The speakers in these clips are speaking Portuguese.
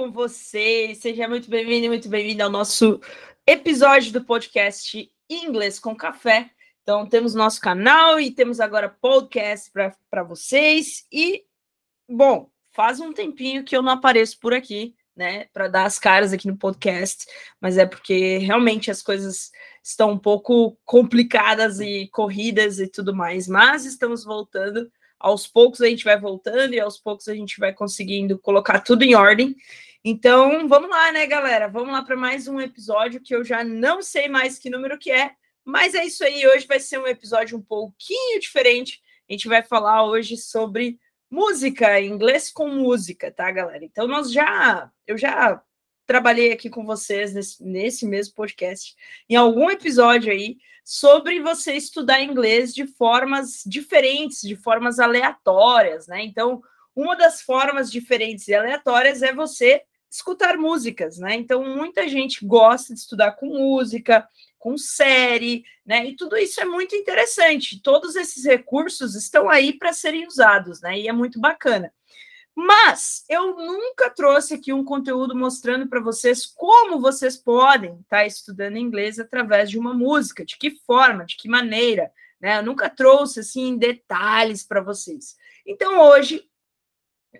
com vocês? Seja muito bem-vindo muito bem-vindo ao nosso episódio do podcast Inglês com Café. Então, temos nosso canal e temos agora podcast para vocês. E, bom, faz um tempinho que eu não apareço por aqui, né, para dar as caras aqui no podcast, mas é porque realmente as coisas estão um pouco complicadas e corridas e tudo mais, mas estamos voltando aos poucos a gente vai voltando e aos poucos a gente vai conseguindo colocar tudo em ordem. Então, vamos lá, né, galera? Vamos lá para mais um episódio que eu já não sei mais que número que é, mas é isso aí. Hoje vai ser um episódio um pouquinho diferente. A gente vai falar hoje sobre música, inglês com música, tá, galera? Então, nós já, eu já trabalhei aqui com vocês nesse, nesse mesmo podcast, em algum episódio aí, sobre você estudar inglês de formas diferentes, de formas aleatórias, né? Então, uma das formas diferentes e aleatórias é você escutar músicas, né? Então, muita gente gosta de estudar com música, com série, né? E tudo isso é muito interessante. Todos esses recursos estão aí para serem usados, né? E é muito bacana. Mas eu nunca trouxe aqui um conteúdo mostrando para vocês como vocês podem estar tá estudando inglês através de uma música, de que forma, de que maneira, né? Eu nunca trouxe assim detalhes para vocês. Então hoje,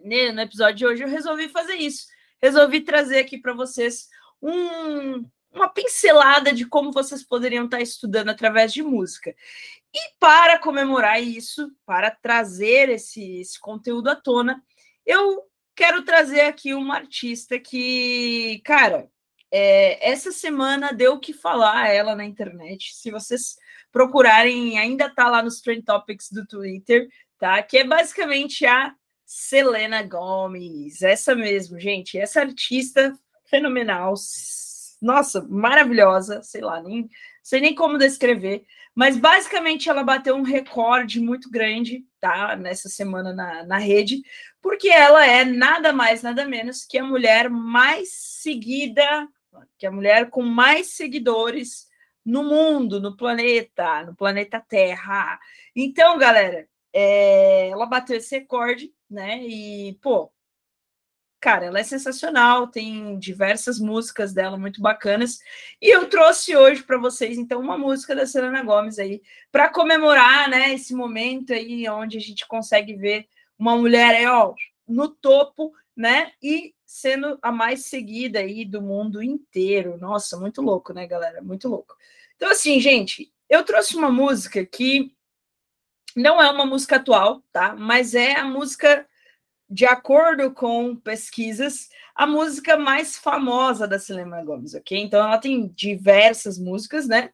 né, no episódio de hoje, eu resolvi fazer isso. Resolvi trazer aqui para vocês um, uma pincelada de como vocês poderiam estar tá estudando através de música. E para comemorar isso, para trazer esse, esse conteúdo à tona, eu quero trazer aqui uma artista que, cara, é, essa semana deu o que falar ela na internet. Se vocês procurarem, ainda tá lá nos Trend Topics do Twitter, tá? Que é basicamente a Selena Gomez, essa mesmo, gente. Essa artista fenomenal, nossa, maravilhosa, sei lá, nem sei nem como descrever. Mas basicamente ela bateu um recorde muito grande, tá? Nessa semana na, na rede, porque ela é nada mais, nada menos que a mulher mais seguida, que a mulher com mais seguidores no mundo, no planeta, no planeta Terra. Então, galera, é, ela bateu esse recorde, né? E, pô, cara, ela é sensacional, tem diversas músicas dela muito bacanas. E eu trouxe hoje para vocês, então, uma música da Selena Gomes aí, para comemorar, né, esse momento aí onde a gente consegue ver uma mulher aí, ó, no topo, né, e sendo a mais seguida aí do mundo inteiro. Nossa, muito louco, né, galera? Muito louco. Então, assim, gente, eu trouxe uma música que não é uma música atual, tá? Mas é a música de acordo com pesquisas, a música mais famosa da Selena Gomes, ok? Então ela tem diversas músicas, né?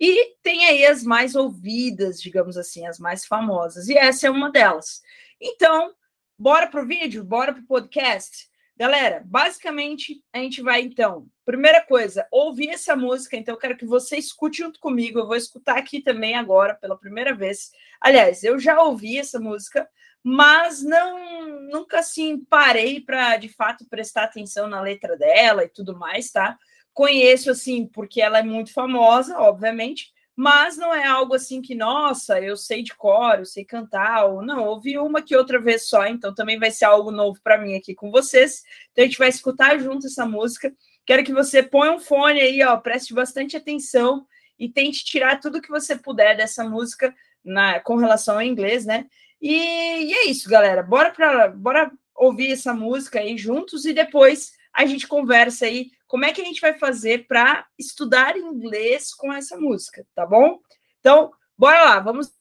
E tem aí as mais ouvidas, digamos assim, as mais famosas. E essa é uma delas. Então, bora pro vídeo, bora pro podcast. Galera, basicamente a gente vai então, primeira coisa, ouvir essa música, então eu quero que você escute junto comigo, eu vou escutar aqui também agora pela primeira vez. Aliás, eu já ouvi essa música, mas não nunca assim parei para de fato prestar atenção na letra dela e tudo mais, tá? Conheço assim porque ela é muito famosa, obviamente, mas não é algo assim que, nossa, eu sei de cor, eu sei cantar, ou não, ouvi uma que outra vez só, então também vai ser algo novo para mim aqui com vocês. Então a gente vai escutar junto essa música. Quero que você ponha um fone aí, ó, preste bastante atenção e tente tirar tudo que você puder dessa música na, com relação ao inglês, né? E, e é isso, galera. Bora, pra, bora ouvir essa música aí juntos e depois a gente conversa aí como é que a gente vai fazer para estudar inglês com essa música, tá bom? Então, bora lá, vamos,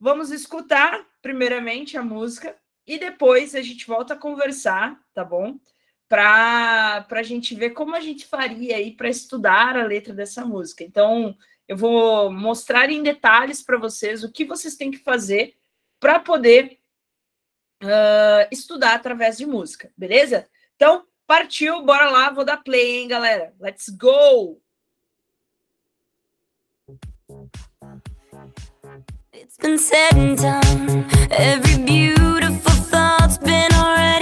vamos escutar primeiramente a música e depois a gente volta a conversar, tá bom? Para a gente ver como a gente faria aí para estudar a letra dessa música. Então, eu vou mostrar em detalhes para vocês o que vocês têm que fazer para poder uh, estudar através de música, beleza? Então, partiu, bora lá, vou dar play, hein, galera? Let's go! It's been said and done, every beautiful thought's been already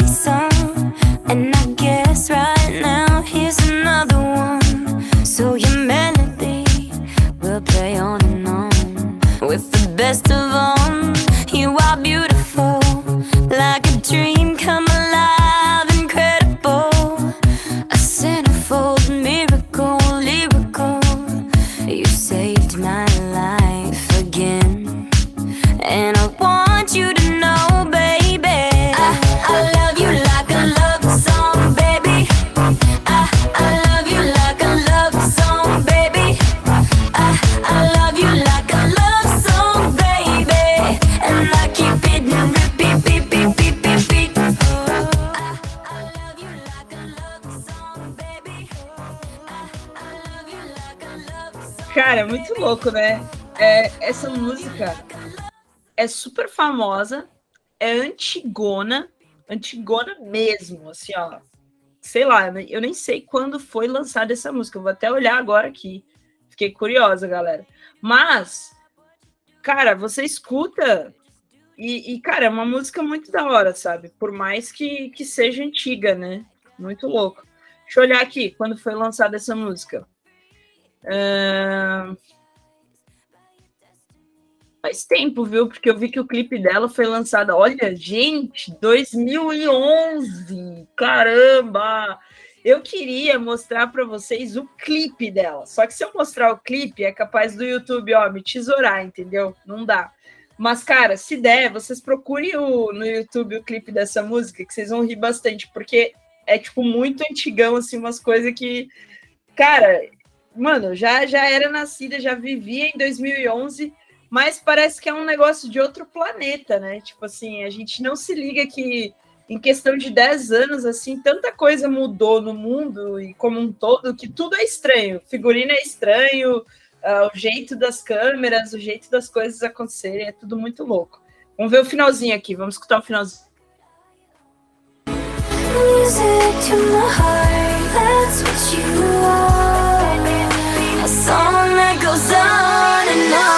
muito louco, né? É, essa música é super famosa, é antigona, antigona mesmo, assim, ó. Sei lá, eu nem sei quando foi lançada essa música. Eu vou até olhar agora aqui. Fiquei curiosa, galera. Mas, cara, você escuta e, e, cara, é uma música muito da hora, sabe? Por mais que, que seja antiga, né? Muito louco. Deixa eu olhar aqui quando foi lançada essa música. Uh... Faz tempo, viu? Porque eu vi que o clipe dela foi lançado. Olha, gente, 2011! Caramba! Eu queria mostrar para vocês o clipe dela. Só que se eu mostrar o clipe, é capaz do YouTube, ó, me tesourar, entendeu? Não dá. Mas, cara, se der, vocês procurem o, no YouTube o clipe dessa música, que vocês vão rir bastante, porque é, tipo, muito antigão, assim, umas coisas que. Cara, mano, já, já era nascida, já vivia em 2011 mas parece que é um negócio de outro planeta, né? Tipo assim, a gente não se liga que em questão de 10 anos, assim, tanta coisa mudou no mundo e como um todo, que tudo é estranho. Figurino é estranho, uh, o jeito das câmeras, o jeito das coisas acontecerem, é tudo muito louco. Vamos ver o finalzinho aqui, vamos escutar o finalzinho. Music to my heart, that's what you are. Song that goes on and on.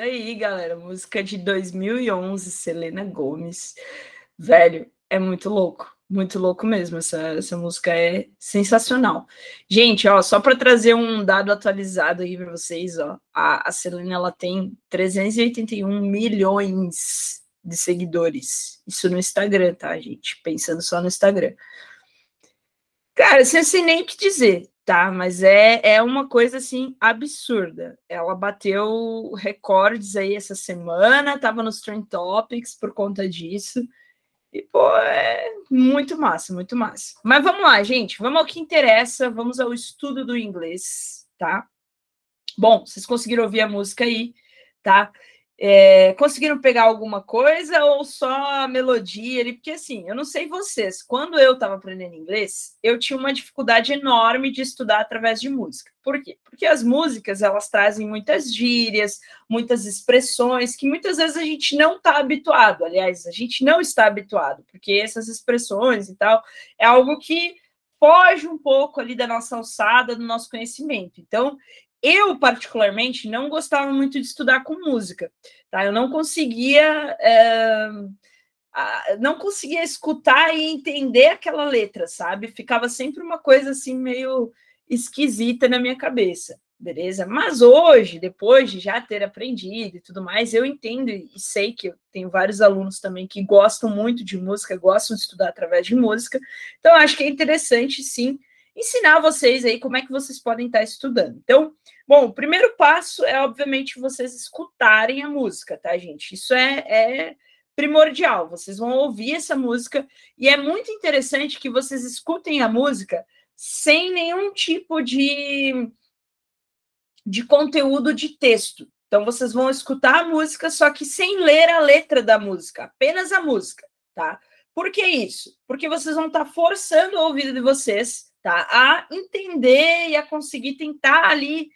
Aí, galera. Música de 2011, Selena Gomes. Velho, é muito louco, muito louco mesmo. Essa, essa música é sensacional. Gente, ó, só para trazer um dado atualizado aí para vocês, ó, a, a Selena ela tem 381 milhões de seguidores. Isso no Instagram, tá, gente? Pensando só no Instagram. Cara, sem, sem nem o que dizer tá? Mas é, é uma coisa assim absurda. Ela bateu recordes aí essa semana, tava nos Trend Topics por conta disso. E, pô, é muito massa, muito massa. Mas vamos lá, gente, vamos ao que interessa, vamos ao estudo do inglês, tá? Bom, vocês conseguiram ouvir a música aí, tá? É, conseguiram pegar alguma coisa ou só a melodia ali? Porque assim, eu não sei vocês, quando eu estava aprendendo inglês, eu tinha uma dificuldade enorme de estudar através de música. Por quê? Porque as músicas elas trazem muitas gírias, muitas expressões que muitas vezes a gente não está habituado. Aliás, a gente não está habituado, porque essas expressões e tal é algo que foge um pouco ali da nossa alçada, do nosso conhecimento. Então, eu, particularmente, não gostava muito de estudar com música, tá? Eu não conseguia. É, não conseguia escutar e entender aquela letra, sabe? Ficava sempre uma coisa assim meio esquisita na minha cabeça, beleza? Mas hoje, depois de já ter aprendido e tudo mais, eu entendo e sei que eu tenho vários alunos também que gostam muito de música, gostam de estudar através de música, então acho que é interessante sim ensinar vocês aí como é que vocês podem estar estudando. Então, bom, o primeiro passo é, obviamente, vocês escutarem a música, tá, gente? Isso é, é primordial. Vocês vão ouvir essa música e é muito interessante que vocês escutem a música sem nenhum tipo de, de conteúdo de texto. Então, vocês vão escutar a música, só que sem ler a letra da música, apenas a música, tá? Por que isso? Porque vocês vão estar forçando o ouvido de vocês tá? A entender e a conseguir tentar ali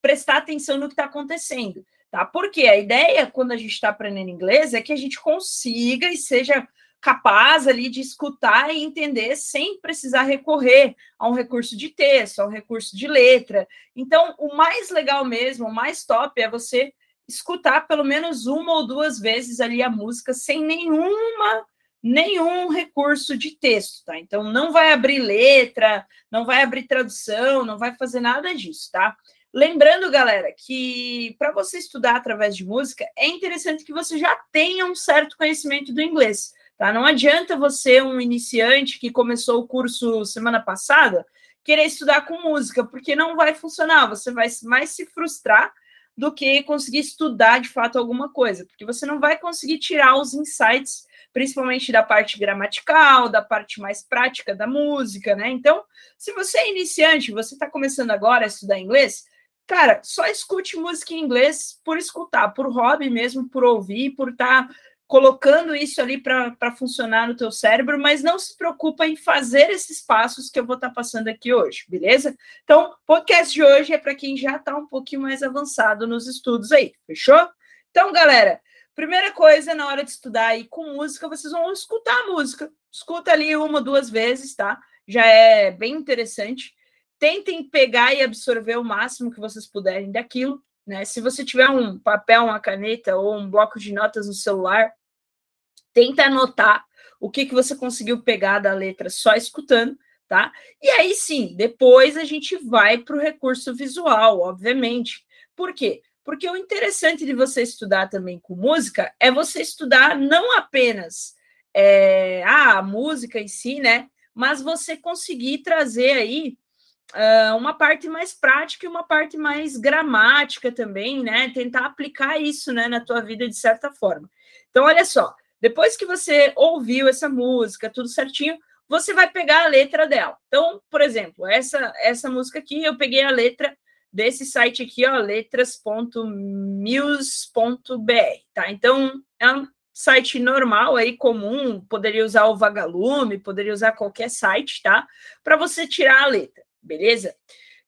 prestar atenção no que está acontecendo, tá? Porque a ideia, quando a gente está aprendendo inglês, é que a gente consiga e seja capaz ali de escutar e entender sem precisar recorrer a um recurso de texto, a um recurso de letra. Então, o mais legal mesmo, o mais top é você escutar pelo menos uma ou duas vezes ali a música sem nenhuma nenhum recurso de texto, tá? Então não vai abrir letra, não vai abrir tradução, não vai fazer nada disso, tá? Lembrando, galera, que para você estudar através de música, é interessante que você já tenha um certo conhecimento do inglês, tá? Não adianta você, um iniciante que começou o curso semana passada, querer estudar com música, porque não vai funcionar, você vai mais se frustrar do que conseguir estudar de fato alguma coisa, porque você não vai conseguir tirar os insights, principalmente da parte gramatical, da parte mais prática da música, né? Então, se você é iniciante, você está começando agora a estudar inglês, cara, só escute música em inglês por escutar, por hobby mesmo, por ouvir, por estar tá colocando isso ali para funcionar no teu cérebro, mas não se preocupa em fazer esses passos que eu vou estar tá passando aqui hoje, beleza? Então, podcast de hoje é para quem já está um pouquinho mais avançado nos estudos aí, fechou? Então, galera, primeira coisa, na hora de estudar aí com música, vocês vão escutar a música. Escuta ali uma, duas vezes, tá? Já é bem interessante. Tentem pegar e absorver o máximo que vocês puderem daquilo. Né? Se você tiver um papel, uma caneta ou um bloco de notas no celular, tenta anotar o que, que você conseguiu pegar da letra só escutando, tá? E aí sim, depois a gente vai para o recurso visual, obviamente. Por quê? Porque o interessante de você estudar também com música é você estudar não apenas é, a música em si, né? Mas você conseguir trazer aí uh, uma parte mais prática e uma parte mais gramática também, né? Tentar aplicar isso né, na tua vida de certa forma. Então, olha só, depois que você ouviu essa música, tudo certinho, você vai pegar a letra dela. Então, por exemplo, essa essa música aqui, eu peguei a letra desse site aqui, ó, letras.muse.br, tá? Então, é um site normal aí, comum, poderia usar o Vagalume, poderia usar qualquer site, tá? Para você tirar a letra, beleza?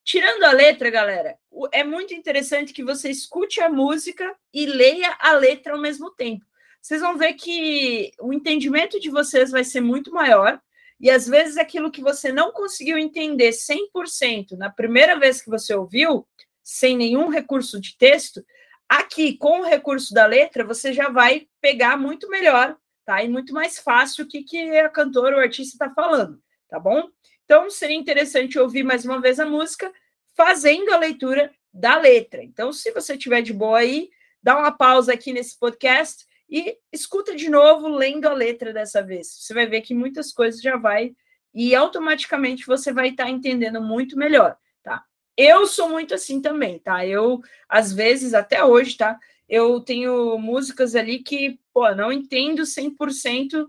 Tirando a letra, galera, é muito interessante que você escute a música e leia a letra ao mesmo tempo vocês vão ver que o entendimento de vocês vai ser muito maior. E às vezes aquilo que você não conseguiu entender 100% na primeira vez que você ouviu, sem nenhum recurso de texto, aqui com o recurso da letra, você já vai pegar muito melhor, tá? E muito mais fácil o que, que a cantora ou artista está falando, tá bom? Então seria interessante ouvir mais uma vez a música fazendo a leitura da letra. Então, se você tiver de boa aí, dá uma pausa aqui nesse podcast e escuta de novo, lendo a letra dessa vez. Você vai ver que muitas coisas já vai e automaticamente você vai estar tá entendendo muito melhor, tá? Eu sou muito assim também, tá? Eu, às vezes, até hoje, tá? Eu tenho músicas ali que, pô, não entendo 100%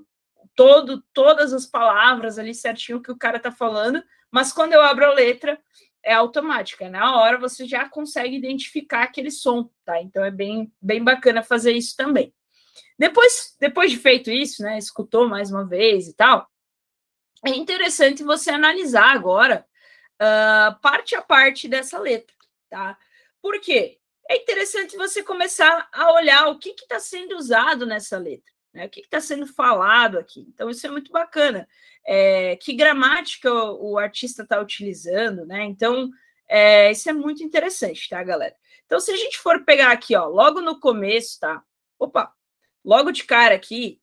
todo, todas as palavras ali certinho que o cara tá falando, mas quando eu abro a letra, é automática, na hora você já consegue identificar aquele som, tá? Então é bem, bem bacana fazer isso também. Depois, depois de feito isso, né, escutou mais uma vez e tal, é interessante você analisar agora uh, parte a parte dessa letra, tá? Por quê? É interessante você começar a olhar o que está sendo usado nessa letra, né? O que está sendo falado aqui. Então, isso é muito bacana. É, que gramática o, o artista está utilizando, né? Então, é, isso é muito interessante, tá, galera? Então, se a gente for pegar aqui, ó, logo no começo, tá? Opa, Logo de cara aqui,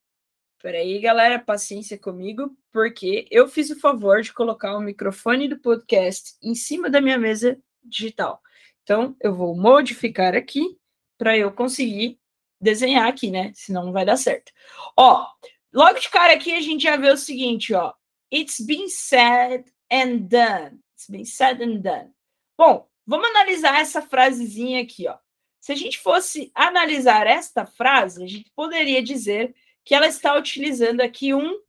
peraí, galera, paciência comigo, porque eu fiz o favor de colocar o microfone do podcast em cima da minha mesa digital. Então, eu vou modificar aqui para eu conseguir desenhar aqui, né? Senão não vai dar certo. Ó, logo de cara aqui a gente já vê o seguinte, ó. It's been said and done. It's been said and done. Bom, vamos analisar essa frasezinha aqui, ó. Se a gente fosse analisar esta frase, a gente poderia dizer que ela está utilizando aqui um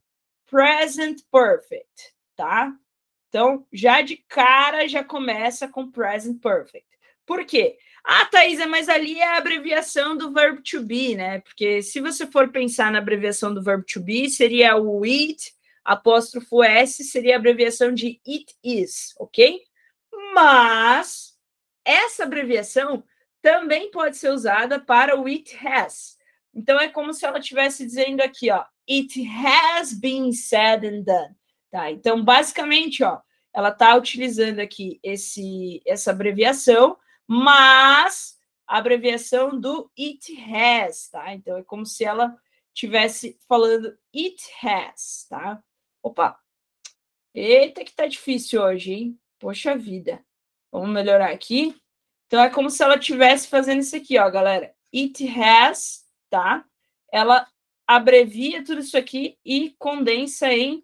present perfect, tá? Então, já de cara, já começa com present perfect. Por quê? Ah, Thaisa, mas ali é a abreviação do verbo to be, né? Porque se você for pensar na abreviação do verbo to be, seria o it, apóstrofo S, seria a abreviação de it is, ok? Mas essa abreviação também pode ser usada para o it has. Então é como se ela estivesse dizendo aqui, ó, it has been said and done. Tá? Então, basicamente, ó, ela está utilizando aqui esse, essa abreviação, mas a abreviação do it has, tá? Então é como se ela estivesse falando it has, tá? Opa! Eita, que tá difícil hoje, hein? Poxa vida. Vamos melhorar aqui. Então é como se ela estivesse fazendo isso aqui, ó, galera. It has, tá? Ela abrevia tudo isso aqui e condensa em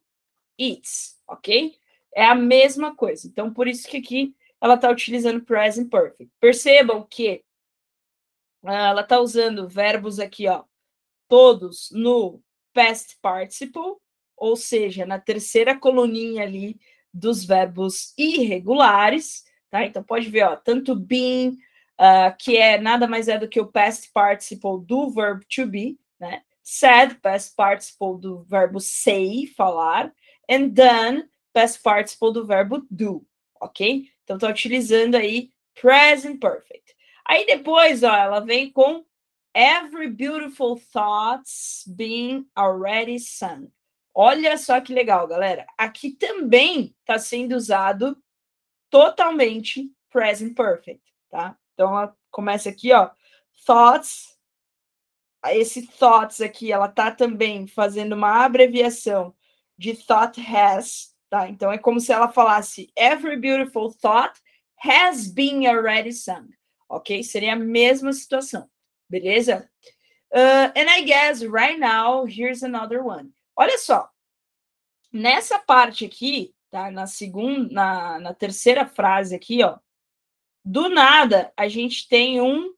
its, ok? É a mesma coisa. Então, por isso que aqui ela está utilizando present perfect. Percebam que ah, ela está usando verbos aqui, ó, todos no past participle, ou seja, na terceira coluninha ali dos verbos irregulares, tá? Então pode ver, ó, tanto been, uh, que é nada mais é do que o past participle do verbo to be, né? Said, past participle do verbo say, falar, and done, past participle do verbo do, ok? Então está utilizando aí present perfect. Aí depois, ó, ela vem com every beautiful thoughts being already sung. Olha só que legal, galera. Aqui também está sendo usado totalmente present perfect, tá? Então ela começa aqui, ó, thoughts. Esse thoughts aqui, ela tá também fazendo uma abreviação de thought has, tá? Então é como se ela falasse every beautiful thought has been already sung, ok? Seria a mesma situação, beleza? Uh, and I guess right now here's another one. Olha só, nessa parte aqui, tá? Na segunda, na, na terceira frase aqui, ó, do nada a gente tem um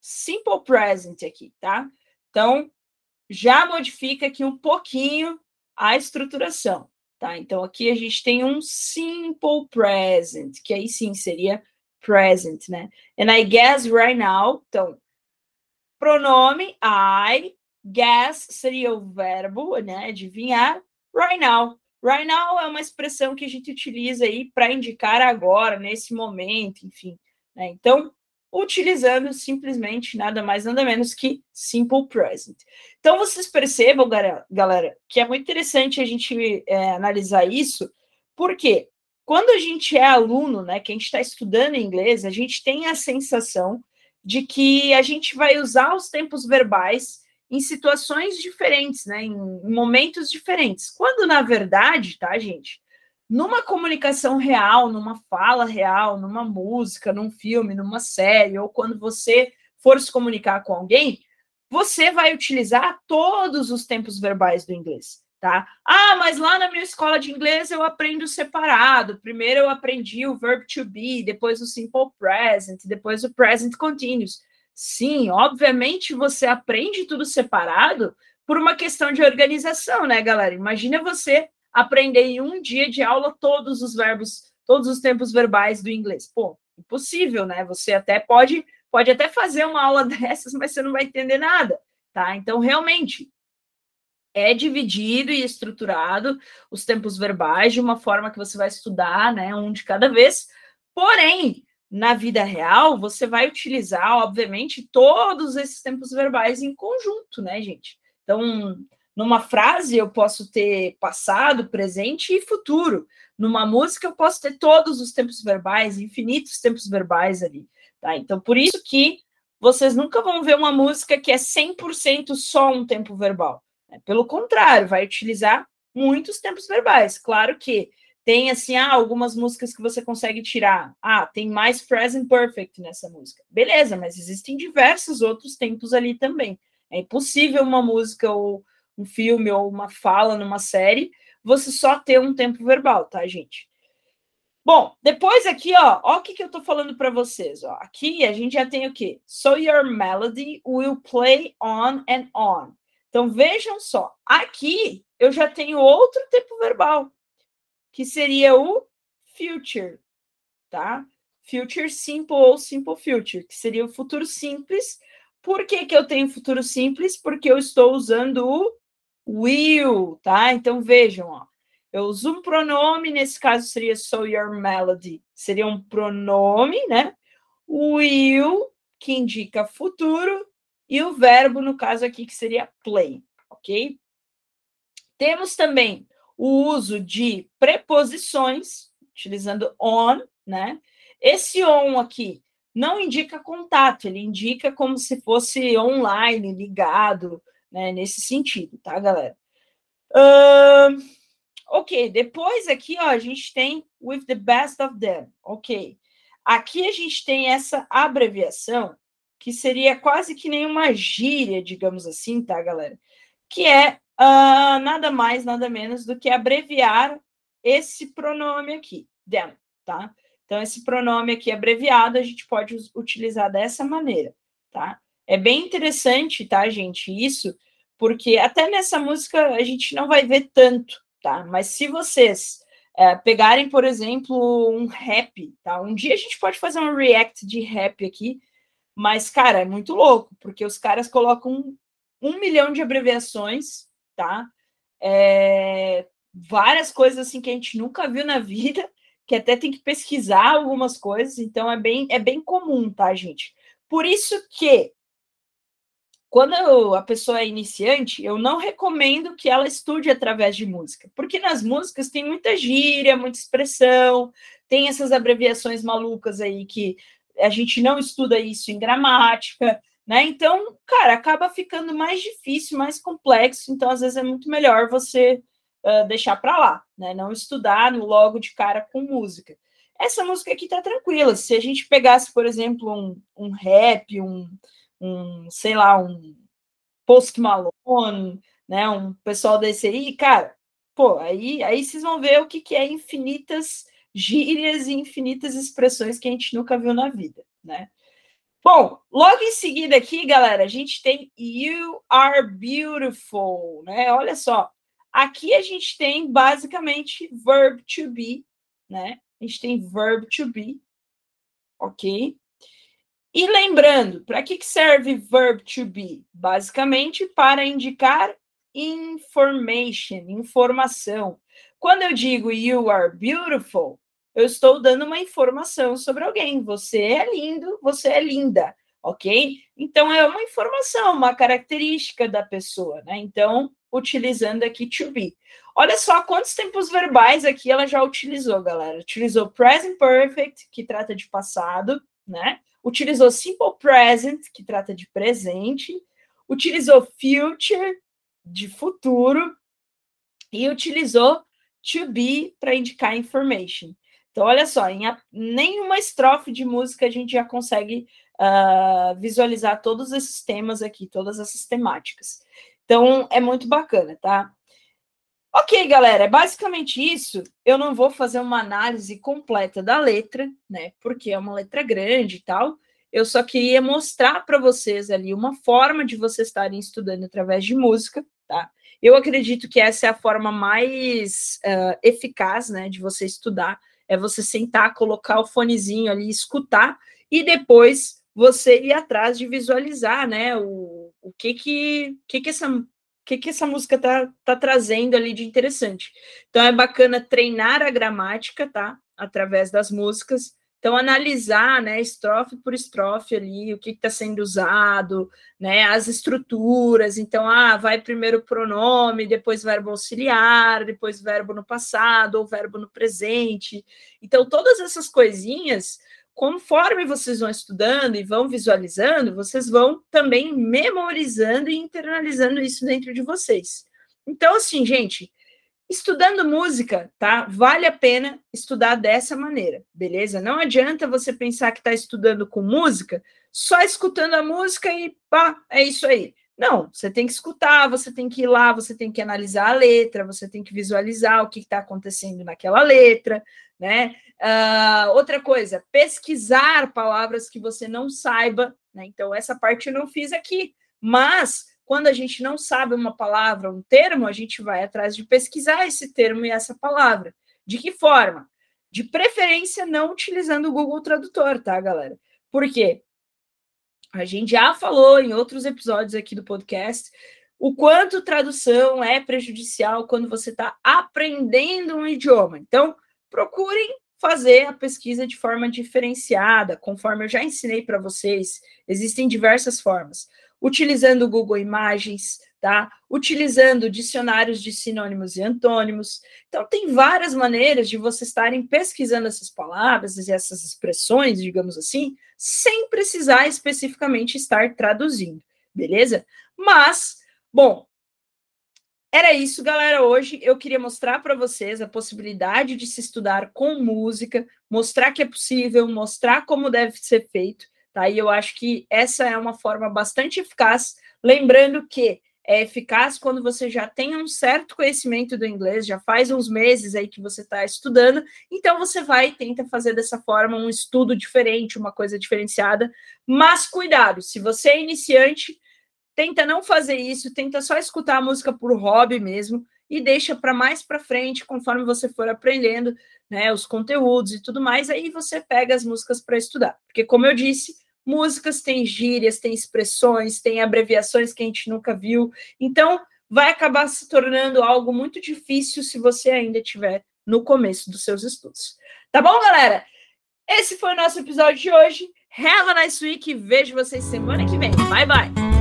simple present aqui, tá? Então já modifica aqui um pouquinho a estruturação, tá? Então aqui a gente tem um simple present, que aí sim seria present, né? And I guess right now, então pronome I, guess seria o verbo, né? Adivinhar. Right now, Right now é uma expressão que a gente utiliza aí para indicar agora, nesse momento, enfim. Né? Então, utilizando simplesmente nada mais, nada menos que simple present. Então, vocês percebam, galera, que é muito interessante a gente é, analisar isso, porque quando a gente é aluno, né, que a gente está estudando inglês, a gente tem a sensação de que a gente vai usar os tempos verbais em situações diferentes, né, em momentos diferentes. Quando na verdade, tá, gente, numa comunicação real, numa fala real, numa música, num filme, numa série, ou quando você for se comunicar com alguém, você vai utilizar todos os tempos verbais do inglês, tá? Ah, mas lá na minha escola de inglês eu aprendo separado. Primeiro eu aprendi o verb to be, depois o simple present, depois o present continuous. Sim, obviamente você aprende tudo separado por uma questão de organização, né, galera? Imagina você aprender em um dia de aula todos os verbos, todos os tempos verbais do inglês. Pô, impossível, né? Você até pode pode até fazer uma aula dessas, mas você não vai entender nada, tá? Então, realmente, é dividido e estruturado os tempos verbais de uma forma que você vai estudar, né, um de cada vez. Porém, na vida real, você vai utilizar, obviamente, todos esses tempos verbais em conjunto, né, gente? Então, numa frase eu posso ter passado, presente e futuro. Numa música eu posso ter todos os tempos verbais, infinitos tempos verbais ali, tá? Então, por isso que vocês nunca vão ver uma música que é 100% só um tempo verbal. Né? Pelo contrário, vai utilizar muitos tempos verbais. Claro que tem assim, ah, algumas músicas que você consegue tirar. Ah, tem mais present perfect nessa música. Beleza, mas existem diversos outros tempos ali também. É impossível uma música ou um filme ou uma fala numa série você só ter um tempo verbal, tá, gente? Bom, depois aqui, ó, ó o que, que eu tô falando para vocês, ó. Aqui a gente já tem o quê? So your melody will play on and on. Então vejam só, aqui eu já tenho outro tempo verbal que seria o future, tá? Future simple ou simple future, que seria o futuro simples. Por que, que eu tenho futuro simples? Porque eu estou usando o will, tá? Então vejam, ó. Eu uso um pronome, nesse caso seria so your melody, seria um pronome, né? Will, que indica futuro, e o verbo, no caso aqui, que seria play, ok? Temos também o uso de preposições, utilizando on, né? Esse on aqui não indica contato, ele indica como se fosse online, ligado, né? Nesse sentido, tá, galera? Uh, ok, depois aqui, ó, a gente tem with the best of them, ok. Aqui a gente tem essa abreviação, que seria quase que nem uma gíria, digamos assim, tá, galera? que é uh, nada mais, nada menos do que abreviar esse pronome aqui, them, tá? Então, esse pronome aqui abreviado a gente pode utilizar dessa maneira, tá? É bem interessante, tá, gente, isso, porque até nessa música a gente não vai ver tanto, tá? Mas se vocês é, pegarem, por exemplo, um rap, tá? Um dia a gente pode fazer um react de rap aqui, mas, cara, é muito louco, porque os caras colocam um, um milhão de abreviações, tá? É, várias coisas assim que a gente nunca viu na vida, que até tem que pesquisar algumas coisas, então é bem, é bem comum, tá, gente? Por isso que quando a pessoa é iniciante, eu não recomendo que ela estude através de música, porque nas músicas tem muita gíria, muita expressão, tem essas abreviações malucas aí que a gente não estuda isso em gramática, né? Então, cara, acaba ficando mais difícil, mais complexo. Então, às vezes é muito melhor você uh, deixar para lá, né? Não estudar no logo de cara com música. Essa música aqui tá tranquila. Se a gente pegasse, por exemplo, um, um rap, um um, sei lá, um Post Malone, né, um pessoal desse aí, cara, pô, aí, aí vocês vão ver o que, que é infinitas gírias e infinitas expressões que a gente nunca viu na vida, né? Bom, logo em seguida aqui, galera, a gente tem You Are Beautiful, né? Olha só, aqui a gente tem basicamente verb to be, né? A gente tem verb to be, ok? E lembrando, para que serve verb to be? Basicamente para indicar information, informação. Quando eu digo you are beautiful, eu estou dando uma informação sobre alguém. Você é lindo, você é linda, ok? Então é uma informação, uma característica da pessoa, né? Então, utilizando aqui to be. Olha só quantos tempos verbais aqui ela já utilizou, galera. Utilizou present perfect, que trata de passado, né? utilizou simple present, que trata de presente, utilizou future, de futuro, e utilizou to be para indicar information. Então, olha só, em a, nenhuma estrofe de música a gente já consegue uh, visualizar todos esses temas aqui, todas essas temáticas. Então, é muito bacana, tá? Ok, galera, é basicamente isso. Eu não vou fazer uma análise completa da letra, né? Porque é uma letra grande e tal. Eu só queria mostrar para vocês ali uma forma de vocês estarem estudando através de música, tá? Eu acredito que essa é a forma mais uh, eficaz, né, de você estudar. É você sentar, colocar o fonezinho ali, escutar e depois você ir atrás de visualizar, né, o, o que que, que, que essa que, que essa música tá, tá trazendo ali de interessante. Então é bacana treinar a gramática, tá? Através das músicas. Então, analisar, né, estrofe por estrofe ali, o que está sendo usado, né, as estruturas. Então, ah, vai primeiro pronome, depois verbo auxiliar, depois verbo no passado ou verbo no presente. Então, todas essas coisinhas conforme vocês vão estudando e vão visualizando, vocês vão também memorizando e internalizando isso dentro de vocês. Então, assim, gente, estudando música, tá? Vale a pena estudar dessa maneira, beleza? Não adianta você pensar que está estudando com música, só escutando a música e pá, é isso aí. Não, você tem que escutar, você tem que ir lá, você tem que analisar a letra, você tem que visualizar o que está acontecendo naquela letra, né? Uh, outra coisa, pesquisar palavras que você não saiba, né? Então, essa parte eu não fiz aqui, mas quando a gente não sabe uma palavra, um termo, a gente vai atrás de pesquisar esse termo e essa palavra. De que forma? De preferência, não utilizando o Google Tradutor, tá, galera? Por quê? A gente já falou em outros episódios aqui do podcast o quanto tradução é prejudicial quando você está aprendendo um idioma. Então, procurem fazer a pesquisa de forma diferenciada, conforme eu já ensinei para vocês. Existem diversas formas. Utilizando o Google Imagens, tá? Utilizando dicionários de sinônimos e antônimos. Então, tem várias maneiras de vocês estarem pesquisando essas palavras e essas expressões, digamos assim, sem precisar especificamente estar traduzindo, beleza? Mas, bom, era isso, galera. Hoje eu queria mostrar para vocês a possibilidade de se estudar com música, mostrar que é possível, mostrar como deve ser feito, tá? E eu acho que essa é uma forma bastante eficaz, lembrando que é eficaz quando você já tem um certo conhecimento do inglês, já faz uns meses aí que você está estudando, então você vai e tenta fazer dessa forma um estudo diferente, uma coisa diferenciada. Mas cuidado, se você é iniciante, tenta não fazer isso, tenta só escutar a música por hobby mesmo e deixa para mais para frente, conforme você for aprendendo, né, os conteúdos e tudo mais, aí você pega as músicas para estudar. Porque como eu disse, músicas têm gírias, têm expressões, têm abreviações que a gente nunca viu. Então, vai acabar se tornando algo muito difícil se você ainda estiver no começo dos seus estudos. Tá bom, galera? Esse foi o nosso episódio de hoje. Have a nice week. Vejo vocês semana que vem. Bye, bye.